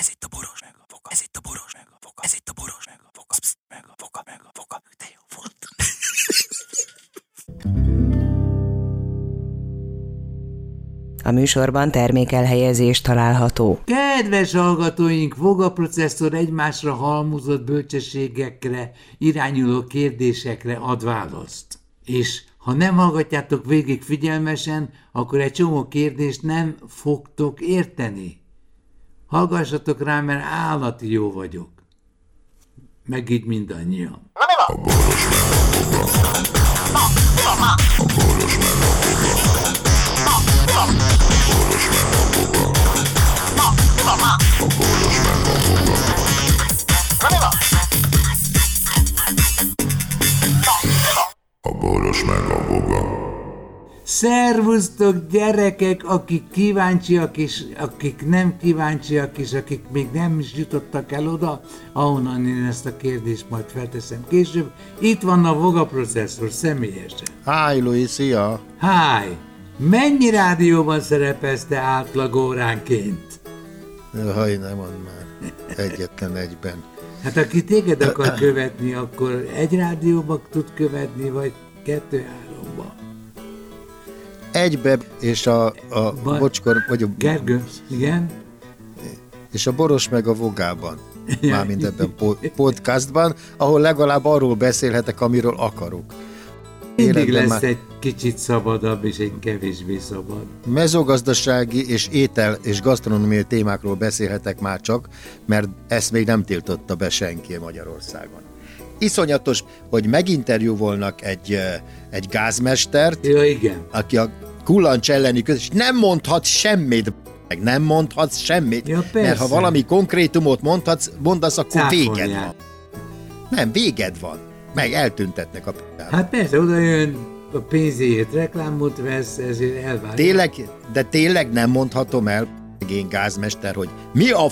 Ez itt a boros meg a foka. Ez itt a boros meg a foka. Ez itt a boros meg a foka. Psz, meg a foka, meg a foka. De jó volt. A műsorban termékelhelyezés található. Kedves hallgatóink, Voga processzor egymásra halmozott bölcsességekre, irányuló kérdésekre ad választ. És ha nem hallgatjátok végig figyelmesen, akkor egy csomó kérdést nem fogtok érteni. Hallgassatok rá, mert állati jó vagyok. Meg így mindannyian. A Szervusztok gyerekek, akik kíváncsiak és akik nem kíváncsiak és akik még nem is jutottak el oda, ahonnan én ezt a kérdést majd felteszem később. Itt van a Voga processzor személyesen. Hi, Louis, szia! Hi! Mennyi rádióban szerepelsz te átlag óránként? Haj, nem mond már. Egyetlen egyben. Hát aki téged akar követni, akkor egy rádióban tud követni, vagy kettő-háromba. Egybe, és a, a Ba- bocskor, vagy a, Gergő, igen? és a boros meg a vogában. Mármint ebben po- podcastban, ahol legalább arról beszélhetek, amiről akarok. Mindig Életben lesz már- egy kicsit szabadabb és egy kevésbé szabad. Mezőgazdasági és étel és gasztronómiai témákról beszélhetek már csak, mert ezt még nem tiltotta be senki Magyarországon. Iszonyatos, hogy meginterjúvolnak egy, egy gázmestert, Ja, igen. aki a kullancs elleni köz, és nem mondhat semmit, meg nem mondhatsz semmit, Ja, persze. mert ha valami konkrétumot mondhatsz, mondasz, akkor véged Cáfolják. van. Nem, véged van. Meg eltüntetnek a p***át. Hát persze, oda jön a pénzéért reklámot vesz, ezért elvárja. Tényleg, de tényleg nem mondhatom el, én gázmester, hogy mi a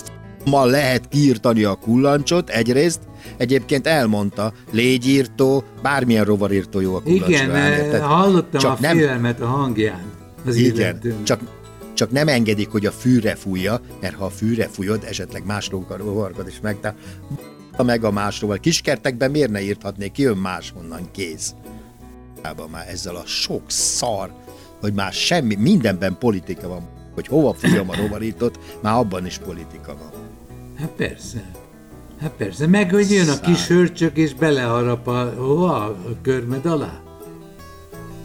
f***mal lehet kiírtani a kullancsot egyrészt, egyébként elmondta, légyírtó, bármilyen rovarírtó jó a kullancsra. Igen, mert érted? hallottam Csak a nem- félelmet a hangján. Az Igen, csak, csak nem engedik, hogy a fűre fújja, mert ha a fűre fújod, esetleg más rovargat is meg, tehát meg a másról. Kiskertekben miért ne írthatnék, ki jön máshonnan, kész. Már ezzel a sok szar, hogy már semmi, mindenben politika van, hogy hova fújjam a rovarítót, már abban is politika van. Hát persze. Hát persze, meg hogy jön a kis hörcsök és beleharap a, hova? A körmed alá?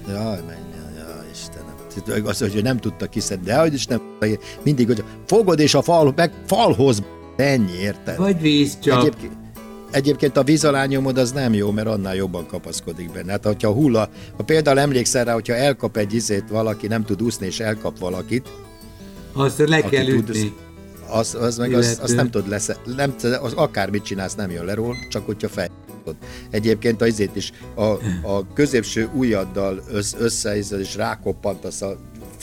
Jaj, menjen, jaj, Istenem. Az, hogy nem tudta kiszedni, de hogy is nem, mindig, hogy fogod és a fal, meg falhoz, ennyi, érted? Vagy vízcsap. Egyébként, egyébként a víz alá nyomod, az nem jó, mert annál jobban kapaszkodik benne. Hát, hogyha hulla, ha például emlékszel rá, hogyha elkap egy izét valaki, nem tud úszni, és elkap valakit, Azt le kell tud, ütni. Az, az meg az, Illető. azt nem tud lesz, nem, az akármit csinálsz, nem jön le róla, csak hogyha fel. Egyébként az is a, a középső ujjaddal össz, összeized, és rákoppantasz a,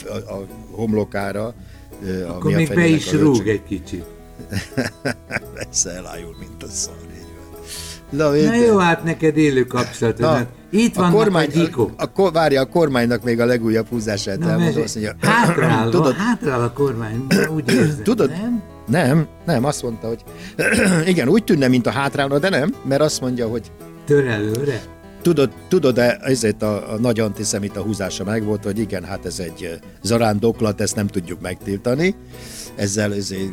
a, a homlokára. Akkor a még be is a rúg egy kicsit. Persze elájul, mint a szar. van. Na, Na jó, hát neked élő kapcsolatod. Na, Hát Itt a vannak a, kormány, gyíkok. a, a, kor- várja, a kormánynak még a legújabb húzását Na, elmondom. Azt mondja, hátrál, tudod, hátrál a kormány, úgy érzem, Tudod- nem? Nem, nem, azt mondta, hogy igen, úgy tűnne, mint a hátrálna, de nem, mert azt mondja, hogy Tör előre. tudod, tudod-e, ezért a, a nagy antiszemita húzása meg volt, hogy igen, hát ez egy zarándoklat, ezt nem tudjuk megtiltani, ezzel ezért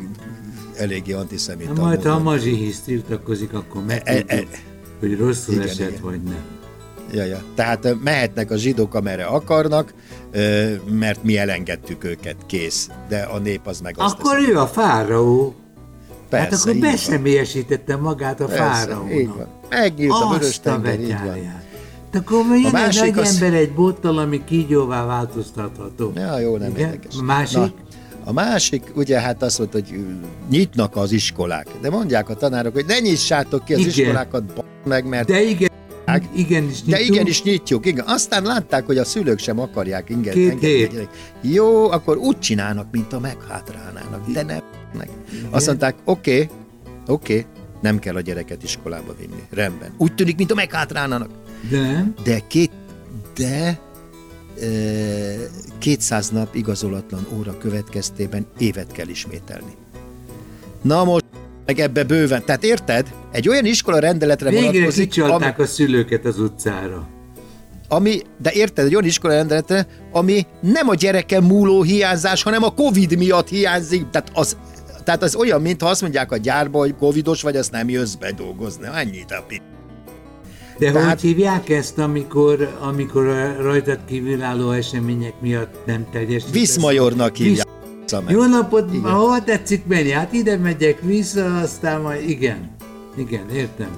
eléggé antiszemita Na, majd ha a módon. mazsihisz tiltakozik, akkor E- e- megtudjuk, hogy rosszul igen, esett, igen. vagy nem. Ja, ja. Tehát mehetnek a zsidók, amerre akarnak, mert mi elengedtük őket, kész. De a nép az meg azt Akkor teszi. ő a fáraó. hát Persze, akkor így van. beszemélyesítette magát a fáraónak. Megnyílt a vörös a tenger, így van. De akkor jön egy másik nagy az- ember egy bottal, ami kígyóvá változtatható. Ja, jó, nem Igen? érdekes. A másik? Na, a másik, ugye hát azt mondta, hogy nyitnak az iskolák. De mondják a tanárok, hogy ne nyissátok ki az Igen. iskolákat, meg, mert De igen, igenis De nyitunk. igenis nyitjuk, igen. Aztán látták, hogy a szülők sem akarják ingyen Két hét. Jó, akkor úgy csinálnak, mint a meghátrálnának, de nem. Azt mondták, oké, okay, oké, okay, nem kell a gyereket iskolába vinni. Rendben. Úgy tűnik, mint a meghátrálnának. De? De két, de e, 200 nap igazolatlan óra következtében évet kell ismételni. Na most meg ebbe bőven. Tehát érted? Egy olyan iskola rendeletre Végre vonatkozik, kicsalták a szülőket az utcára. ami, de érted, egy olyan iskola rendeletre, ami nem a gyereken múló hiányzás, hanem a Covid miatt hiányzik. Tehát az, tehát az olyan, mintha azt mondják a gyárba, hogy covidos vagy, azt nem jössz be dolgozni. Annyit a pi... De Tehát- hogy hívják ezt, amikor, amikor a rajtad kívülálló események miatt nem teljesítesz? Viszmajornak hívják. Meg. Jó napot, Igen. hova tetszik menni? Hát ide megyek vissza, aztán majd igen. Igen, értem.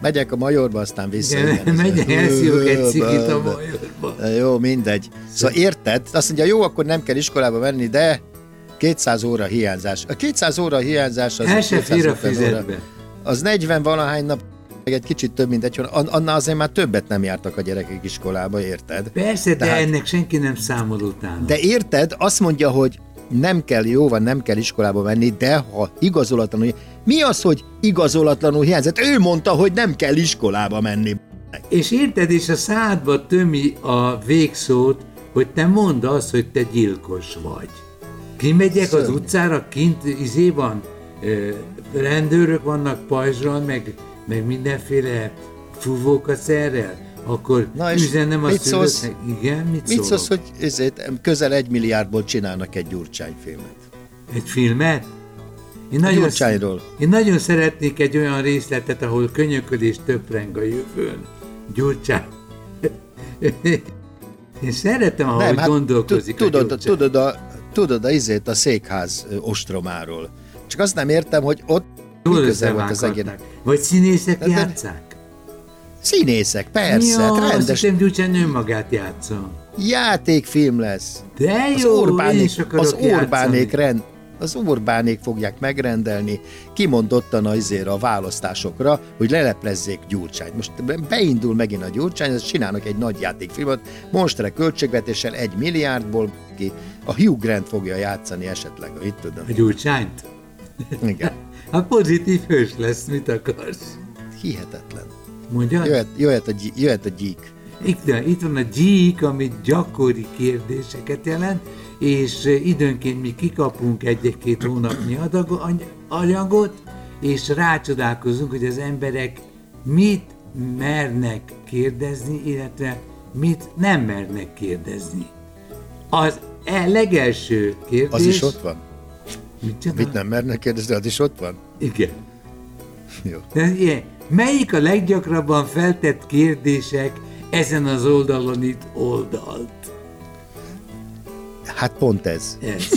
Megyek a majorba, aztán vissza. Igen, ez- megyek, elszívok egy cigit a majorba. Jó, mindegy. Szóval érted? Azt mondja, jó, akkor nem kell iskolába menni, de 200 óra hiányzás. A 200 óra hiányzás az... El se 200 fér a óra- fizetbe. Az 40 valahány nap, meg egy kicsit több, mint egy hónap. An- Annál azért már többet nem jártak a gyerekek iskolába, érted? Persze, de Tehát- ennek senki nem számol utána. De érted, azt mondja, hogy nem kell, jó van, nem kell iskolába menni, de ha igazolatlanul... Mi az, hogy igazolatlanul hiányzott? Ő mondta, hogy nem kell iskolába menni. És érted, és a szádba tömi a végszót, hogy te mondd azt, hogy te gyilkos vagy. Kimegyek az Szörnyű. utcára, kint izé van, ö, rendőrök vannak pajzsral, meg, meg mindenféle fúvókaszerrel, akkor Na és üzenem a mit szólsz? szülőknek. Igen, mit, Mit szólsz, hogy ezért közel egy milliárdból csinálnak egy gyurcsányfilmet? Egy filmet? Én nagyon, Gyurcsányról. én nagyon szeretnék egy olyan részletet, ahol könyöködés töpreng a jövőn. Gyurcsány. Én szeretem, ahogy hát gondolkozik tu- tudod, a Gyurcsány. tudod, a, tudod a, izét a székház ostromáról. Csak azt nem értem, hogy ott mi Jól köze volt az egész. Vagy színészek de- játszák? Színészek, persze, ja, hát rendes hittem Gyurcsány önmagát játszom. játékfilm lesz. De Az jó, én Orbánék, az Orbánék, rend, az Orbánék fogják megrendelni, kimondottan azért a választásokra, hogy leleplezzék Gyurcsányt. Most be- beindul megint a Gyurcsány, ezt csinálnak egy nagy játékfilmet, monstre költségvetéssel egy milliárdból ki. A Hugh Grant fogja játszani esetleg, itt tudom. A Gyurcsányt? Igen. Hát pozitív hős lesz, mit akarsz? Hihetetlen. Mondja? Jöhet, jöhet, a, jöhet a gyík. Itt, itt van a gyík, ami gyakori kérdéseket jelent, és eh, időnként mi kikapunk egy-két hónapnyi adag, any- anyagot, és rácsodálkozunk, hogy az emberek mit mernek kérdezni, illetve mit nem mernek kérdezni. Az e legelső kérdés... Az is ott van? Mit, Mit nem mernek kérdezni, az is ott van? Igen. Jó. De ilyen, melyik a leggyakrabban feltett kérdések ezen az oldalon itt oldalt? Hát pont ez. Ez.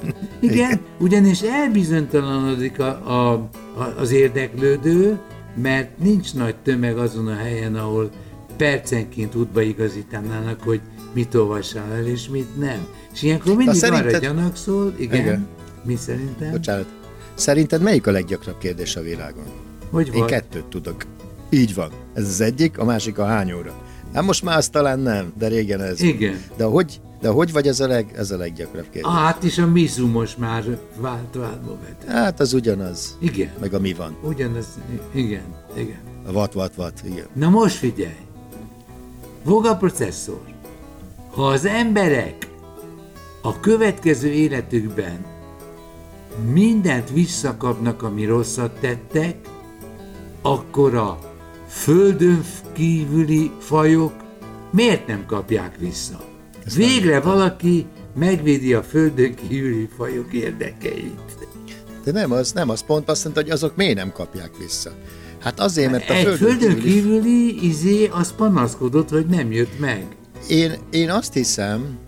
Igen, ugyanis elbizonytalanodik a, a, a, az érdeklődő, mert nincs nagy tömeg azon a helyen, ahol percenként útba igazítanának, hogy mit olvassál el, és mit nem. És ilyenkor mindig szerinted- arra gyanakszol, igen. Igen. mi szerintem, Bocsánat. Szerinted melyik a leggyakrabb kérdés a világon? hogy Én vagy? kettőt tudok. Így van. Ez az egyik, a másik a hány óra. Hát most már azt talán nem, de régen ez. Igen. De hogy, de hogy vagy ez a, leg, ez a leggyakrabb kérdés? Ah, hát is a mizu most már vált vádba vet. Hát az ugyanaz. Igen. Meg a mi van. Ugyanaz, igen, igen. A vat, vat, vat, igen. Na most figyelj! Voga processzor. Ha az emberek a következő életükben mindent visszakapnak, ami rosszat tettek, akkor a földön kívüli fajok miért nem kapják vissza? Ezt Végre valaki megvédi a földön kívüli fajok érdekeit. De nem az, nem az pont azt mondta, hogy azok miért nem kapják vissza. Hát azért, mert a Egy földön, földön kívüli- kívüli izé az panaszkodott, hogy nem jött meg. Én, én azt hiszem,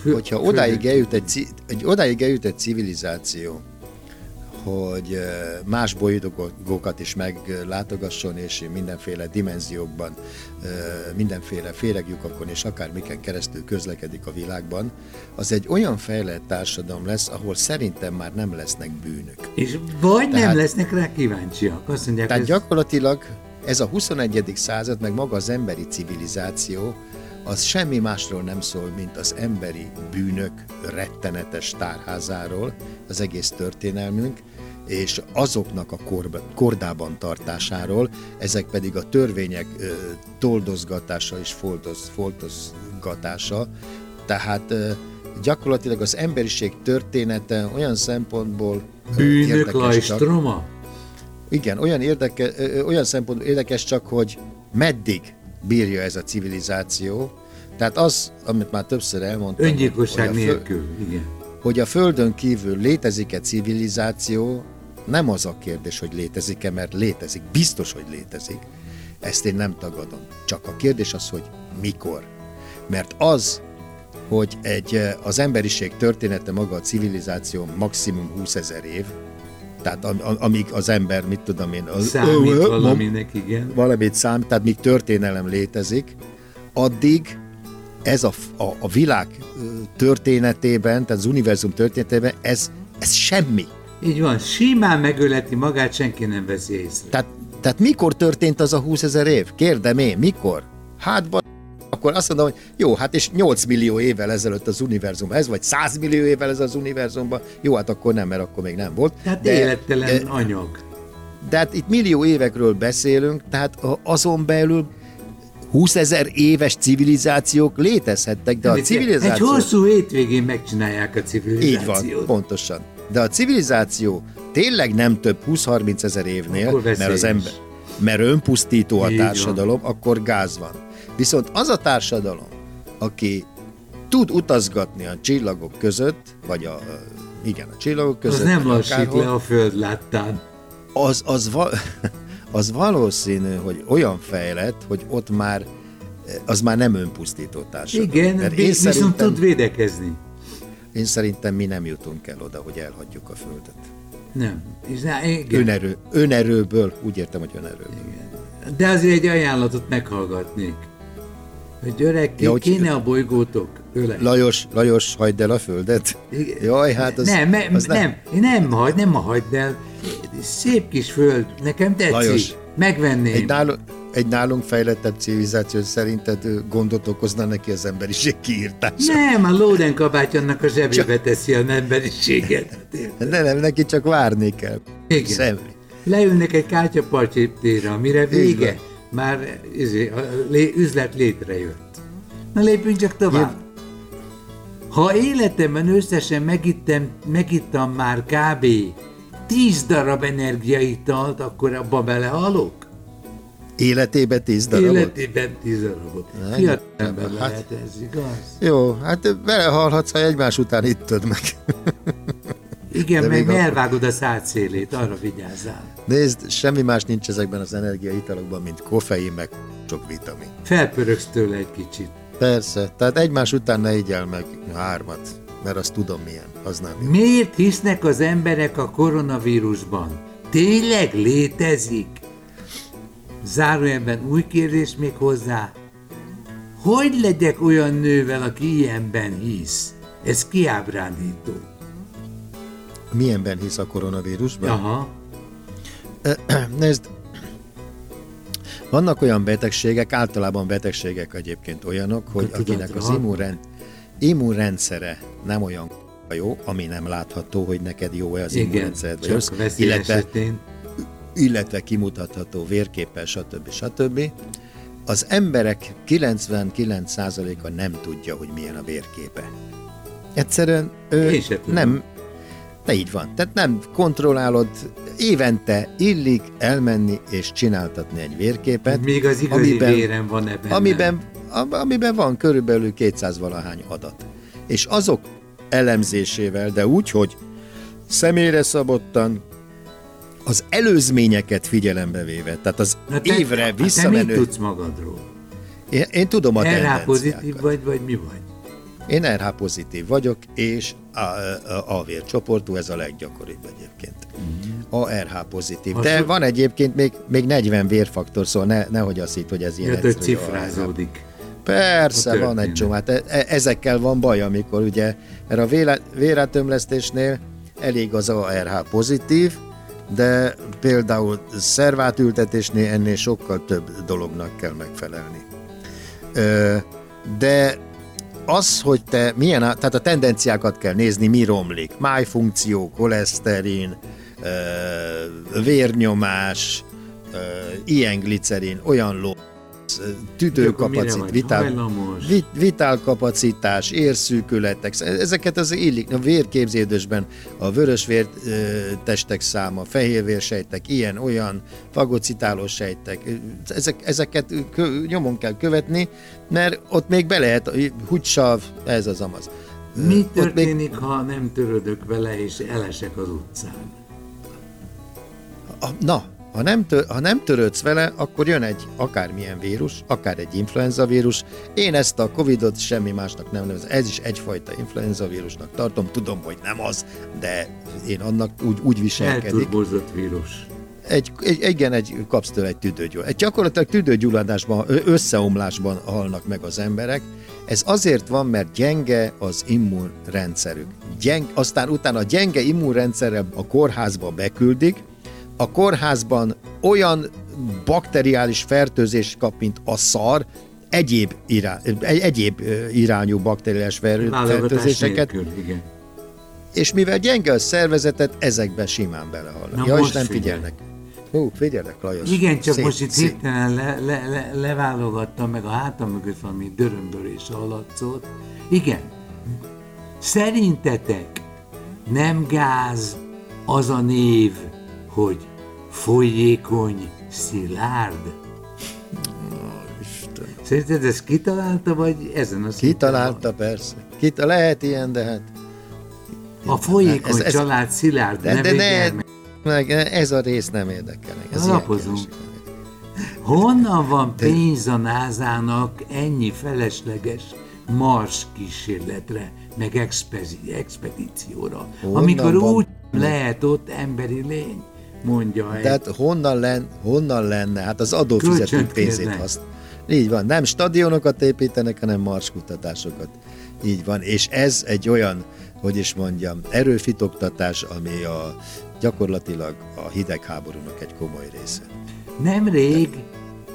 Fő- hogyha földön odáig eljut egy, egy, odáig eljut egy civilizáció, hogy más bolygókat is meglátogasson, és mindenféle dimenziókban, mindenféle féreglyukakon és akármiken keresztül közlekedik a világban, az egy olyan fejlett társadalom lesz, ahol szerintem már nem lesznek bűnök. És vagy nem Tehát- lesznek rá kíváncsiak. Azt mondják, Tehát ez, gyakorlatilag ez a 21. század, meg maga az emberi civilizáció, az semmi másról nem szól, mint az emberi bűnök rettenetes tárházáról, az egész történelmünk, és azoknak a korba, kordában tartásáról, ezek pedig a törvények ö, toldozgatása és foltoz, foltozgatása, tehát ö, gyakorlatilag az emberiség története olyan szempontból Bűnök lajstroma? igen, olyan, érdeke, ö, olyan szempontból érdekes csak, hogy meddig bírja ez a civilizáció. Tehát az, amit már többször elmondtam, Öngyilkosság hogy a, föl, nélkül, igen. hogy a Földön kívül létezik-e civilizáció, nem az a kérdés, hogy létezik-e, mert létezik, biztos, hogy létezik. Ezt én nem tagadom. Csak a kérdés az, hogy mikor. Mert az, hogy egy, eh, az emberiség története maga a civilizáció maximum 20 ezer év, tehát am, am- amíg az ember, mit tudom én, az, Számít Ö, ö, valaminek, igen. valamit számít, tehát míg történelem létezik, addig ez a, a, a világ történetében, tehát az univerzum történetében, ez, ez semmi. Így van, simán megöleti magát, senki nem veszi észre. Tehát, tehát mikor történt az a 20 ezer év? Kérdem én, mikor? Hát, ba- akkor azt mondom, hogy jó, hát és 8 millió évvel ezelőtt az univerzumban ez, vagy 100 millió évvel ez az univerzumban, jó, hát akkor nem, mert akkor még nem volt. Tehát élettelen anyag. De hát itt millió évekről beszélünk, tehát a- azon belül 20 ezer éves civilizációk létezhettek, de a Egy civilizáció... hosszú hétvégén megcsinálják a Így civilizációt. van, pontosan. De a civilizáció tényleg nem több 20-30 ezer évnél, mert az ember, mert önpusztító a társadalom, akkor gáz van. Viszont az a társadalom, aki tud utazgatni a csillagok között, vagy a, igen, a csillagok között, Az nem lassít akárhol, le a föld láttán. az, az, va, az valószínű, hogy olyan fejlett, hogy ott már az már nem önpusztító társadalom. Igen, Mert vi- viszont szerintem, tud védekezni. Én szerintem mi nem jutunk el oda, hogy elhagyjuk a Földet. Nem. És igen. Önerő, önerőből, úgy értem, hogy önerőből. De azért egy ajánlatot meghallgatnék. Hogy öreg, Ja, hogy- kéne a bolygótok? Ölej. Lajos, Lajos, hagyd el a Földet. Igen. Jaj, hát az, nem, me, az nem, nem, nem, hagy, nem hagyd el. Szép kis föld, nekem tetszik. Lajos, Megvenném. Egy, nálunk, egy nálunk fejlettebb civilizáció szerinted gondot okozna neki az emberiség kiírtása. Nem, a Lóden kabátjának a zsebébe teszi a emberiséget. Ne, nem, neki csak várni kell. Igen. Szemli. Leülnek egy kártyaparcséptére, amire vége, már izé, a lé, üzlet létrejött. Na lépjünk csak tovább. Ha életemben összesen megittem, megittam már kb. 10 darab energiaitalt, akkor abba belehalok? Életébe tíz darabot? Életében 10 darabot. Fiatal ember hát- lehet ez, igaz? Jó, hát belehalhatsz, ha egymás után ittöd meg. Igen, De meg akkor- elvágod a szád szélét, arra vigyázzál. Nézd, semmi más nincs ezekben az energiaitalokban, mint koffein, meg sok vitamin. Felpörögsz tőle egy kicsit. Persze, tehát egymás után ne igyel meg hármat, mert azt tudom milyen, az nem jó. Miért hisznek az emberek a koronavírusban? Tényleg létezik? Zárójelben új kérdés még hozzá. Hogy legyek olyan nővel, aki ilyenben hisz? Ez kiábrándító. Milyenben hisz a koronavírusban? Aha. Nézd, vannak olyan betegségek, általában betegségek egyébként olyanok, hogy tudod, akinek az immunrend, immunrendszere nem olyan jó, ami nem látható, hogy neked jó-e az Igen, immunrendszered, vagy csak illetve, esetén. Illetve kimutatható vérképpel, stb. stb. Az emberek 99%-a nem tudja, hogy milyen a vérképe. Egyszerűen ő nem, de így van. Tehát nem kontrollálod, évente illik elmenni és csináltatni egy vérképet, Még az igazi amiben- vérem van ebben. amiben, am- amiben van körülbelül 200 valahány adat. És azok elemzésével, de úgy, hogy személyre szabottan, az előzményeket figyelembe véve, tehát az Na te, évre Te mit visszamenő... tudsz magadról? Én, én tudom a RH pozitív vagy, vagy mi vagy? Én RH pozitív vagyok, és a, a, a vércsoportú, ez a leggyakoribb egyébként. A RH pozitív. De van egyébként még, még 40 vérfaktor, szóval ne, nehogy azt hitt, hogy ez ilyen hogy egyszerű, cifrázódik. Persze, van egy csomó. Hát e- e- ezekkel van baj, amikor ugye, mert a vérátömlesztésnél elég az ARH pozitív, de például szervátültetésnél ennél sokkal több dolognak kell megfelelni. De az, hogy te milyen, tehát a tendenciákat kell nézni, mi romlik. Májfunkció, koleszterin, vérnyomás, ilyen glicerin, olyan ló, tüdőkapacitás, hajlamos? vit, vitálkapacitás, érszűkületek, ezeket az illik, a vérképződésben a vörös vér ö, testek száma, fehérvérsejtek, ilyen, olyan, fagocitálós sejtek, ezek, ezeket kö, nyomon kell követni, mert ott még be lehet, húgysav, ez az amaz. Mi ott még- történik, ha nem törődök vele, és elesek az utcán? Na, ha nem, tör, ha nem törődsz vele, akkor jön egy akármilyen vírus, akár egy influenza vírus. Én ezt a Covidot semmi másnak nem nevezem. Ez is egyfajta influenza vírusnak tartom. Tudom, hogy nem az, de én annak úgy, úgy viselkedik. Elturbozott vírus. Egy, egy, igen, egy, kapsz tőle egy tüdőgyulladást. Egy gyakorlatilag tüdőgyulladásban, összeomlásban halnak meg az emberek. Ez azért van, mert gyenge az immunrendszerük. Gyeng, aztán utána a gyenge immunrendszerrel a kórházba beküldik, a kórházban olyan bakteriális fertőzés kap, mint a szar, egyéb, irá, egy, egyéb irányú bakteriális fertőzéseket, nélkül, igen. és mivel gyenge a szervezetet, ezekben simán belehalnak. Na ja, és nem figyelnek. Hú, figyelek, Lajos. Igen, csak Szép, most itt szép. hirtelen le, le, le, leválogattam meg a hátam mögött valami dörömbölés hallatszott. Igen. Szerintetek nem gáz az a név, hogy folyékony szilárd? Isten. Szerinted ezt kitalálta, vagy ezen a Kitalálta persze. Kita, lehet ilyen, de hát... A folyékony Ez- ez- család szilárd De, de ne, meg, ez a rész nem érdekel. Ez ilyen Lapozunk. kérdések. Honnan van pénz a názának ennyi felesleges Mars kísérletre, meg expedícióra, Honnan amikor van? úgy lehet ott emberi lény, mondja egy. Tehát honnan, len, honnan lenne? Hát az adófizetők pénzét használ. Így van, nem stadionokat építenek, hanem marskutatásokat. Így van, és ez egy olyan, hogy is mondjam, erőfitoktatás, ami a, gyakorlatilag a hidegháborúnak egy komoly része. Nemrég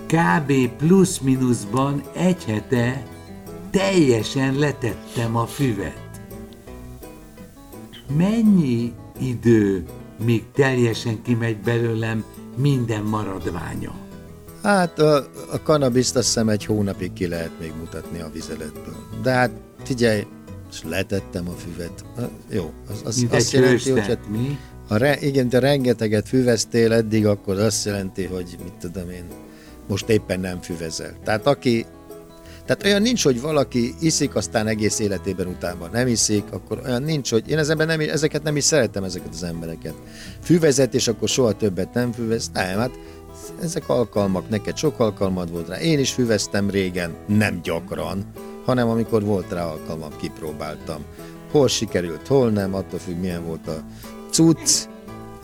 kb. plusz-minuszban egy hete teljesen letettem a füvet. Mennyi idő, míg teljesen kimegy belőlem minden maradványa? Hát a, a kanabiszt azt hiszem egy hónapig ki lehet még mutatni a vizeletből. De hát figyelj, és letettem a füvet. Jó, az, az Mint azt jelenti, hogy hát, mi? ha re, igen, te rengeteget füveztél eddig, akkor azt jelenti, hogy mit tudom én, most éppen nem füvezel. Tehát aki tehát olyan nincs, hogy valaki iszik, aztán egész életében utánban nem iszik, akkor olyan nincs, hogy én ezenben nem, ezeket nem is szeretem, ezeket az embereket. Füvezet, és akkor soha többet nem füvez. Nem, hát ezek alkalmak, neked sok alkalmad volt rá. Én is füveztem régen, nem gyakran, hanem amikor volt rá alkalmam, kipróbáltam. Hol sikerült, hol nem, attól függ, milyen volt a cucc.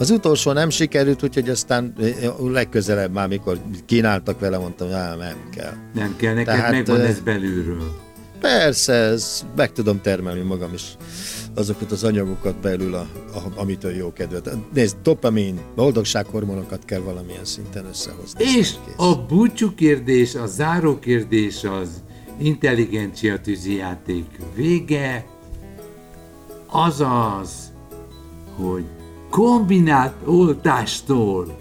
Az utolsó nem sikerült, úgyhogy aztán legközelebb már, mikor kínáltak vele, mondtam, hogy á, nem kell. Nem kell, neked Tehát, megvan ez belülről. Persze, ez, meg tudom termelni magam is azokat az anyagokat belül, a, a, amitől jó kedvet. Nézd, dopamin, boldogsághormonokat kell valamilyen szinten összehozni. És a búcsú kérdés, a záró kérdés az intelligencia tűzijáték vége, azaz, hogy kombinált oltástól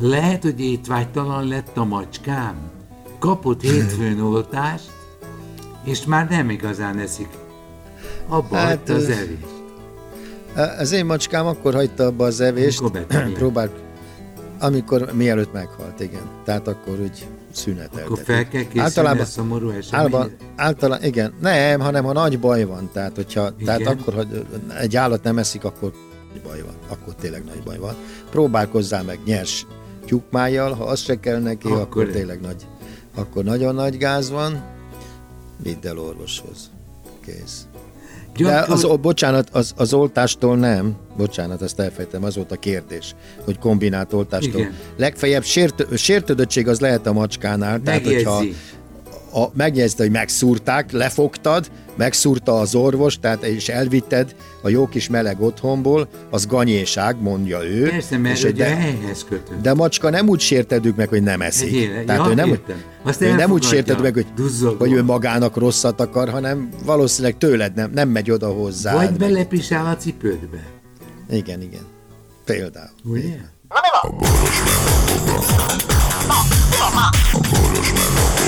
lehet, hogy étvágytalan lett a macskám, kapott hétfőn oltást, és már nem igazán eszik. Abba Hát, hagyta az evést. Az én macskám akkor hagyta abba az evést, próbált, amikor mielőtt meghalt, igen. Tehát akkor úgy szüneteltetik. Akkor fel kell készülni Általában- a szomorú Általában, általán, igen, nem, hanem ha nagy baj van, tehát hogyha, tehát Igen. akkor, hogy egy állat nem eszik, akkor nagy baj van, akkor tényleg nagy baj van. Próbálkozzál meg nyers tyúkmájjal, ha az se kell neki, Akkor- akkor tényleg nagy, akkor nagyon nagy gáz van, vidd el orvoshoz. Kész. De az, ó, bocsánat, az, az oltástól nem, bocsánat, ezt elfejtem, az volt a kérdés, hogy kombinált oltástól. Igen. Legfeljebb sértő, sértődöttség az lehet a macskánál, tehát hogyha Megjegyzi. A, megjegyzte, hogy megszúrták, lefogtad, megszúrta az orvos, tehát és elvitted a jó kis meleg otthonból, az ganyéság, mondja ő. Persze, mert és a de, helyhez kötött. de macska nem úgy sértedük meg, hogy nem eszik. Éle- Tehát ja, ő nem, értem. Azt ő nem úgy sértedük meg, hogy, duzzogó. hogy ő magának rosszat akar, hanem valószínűleg tőled nem, nem megy oda hozzá. Vagy belepisál a cipődbe. Igen, igen. Például. Ugye? A boros meg a boga. A boros meg a boga.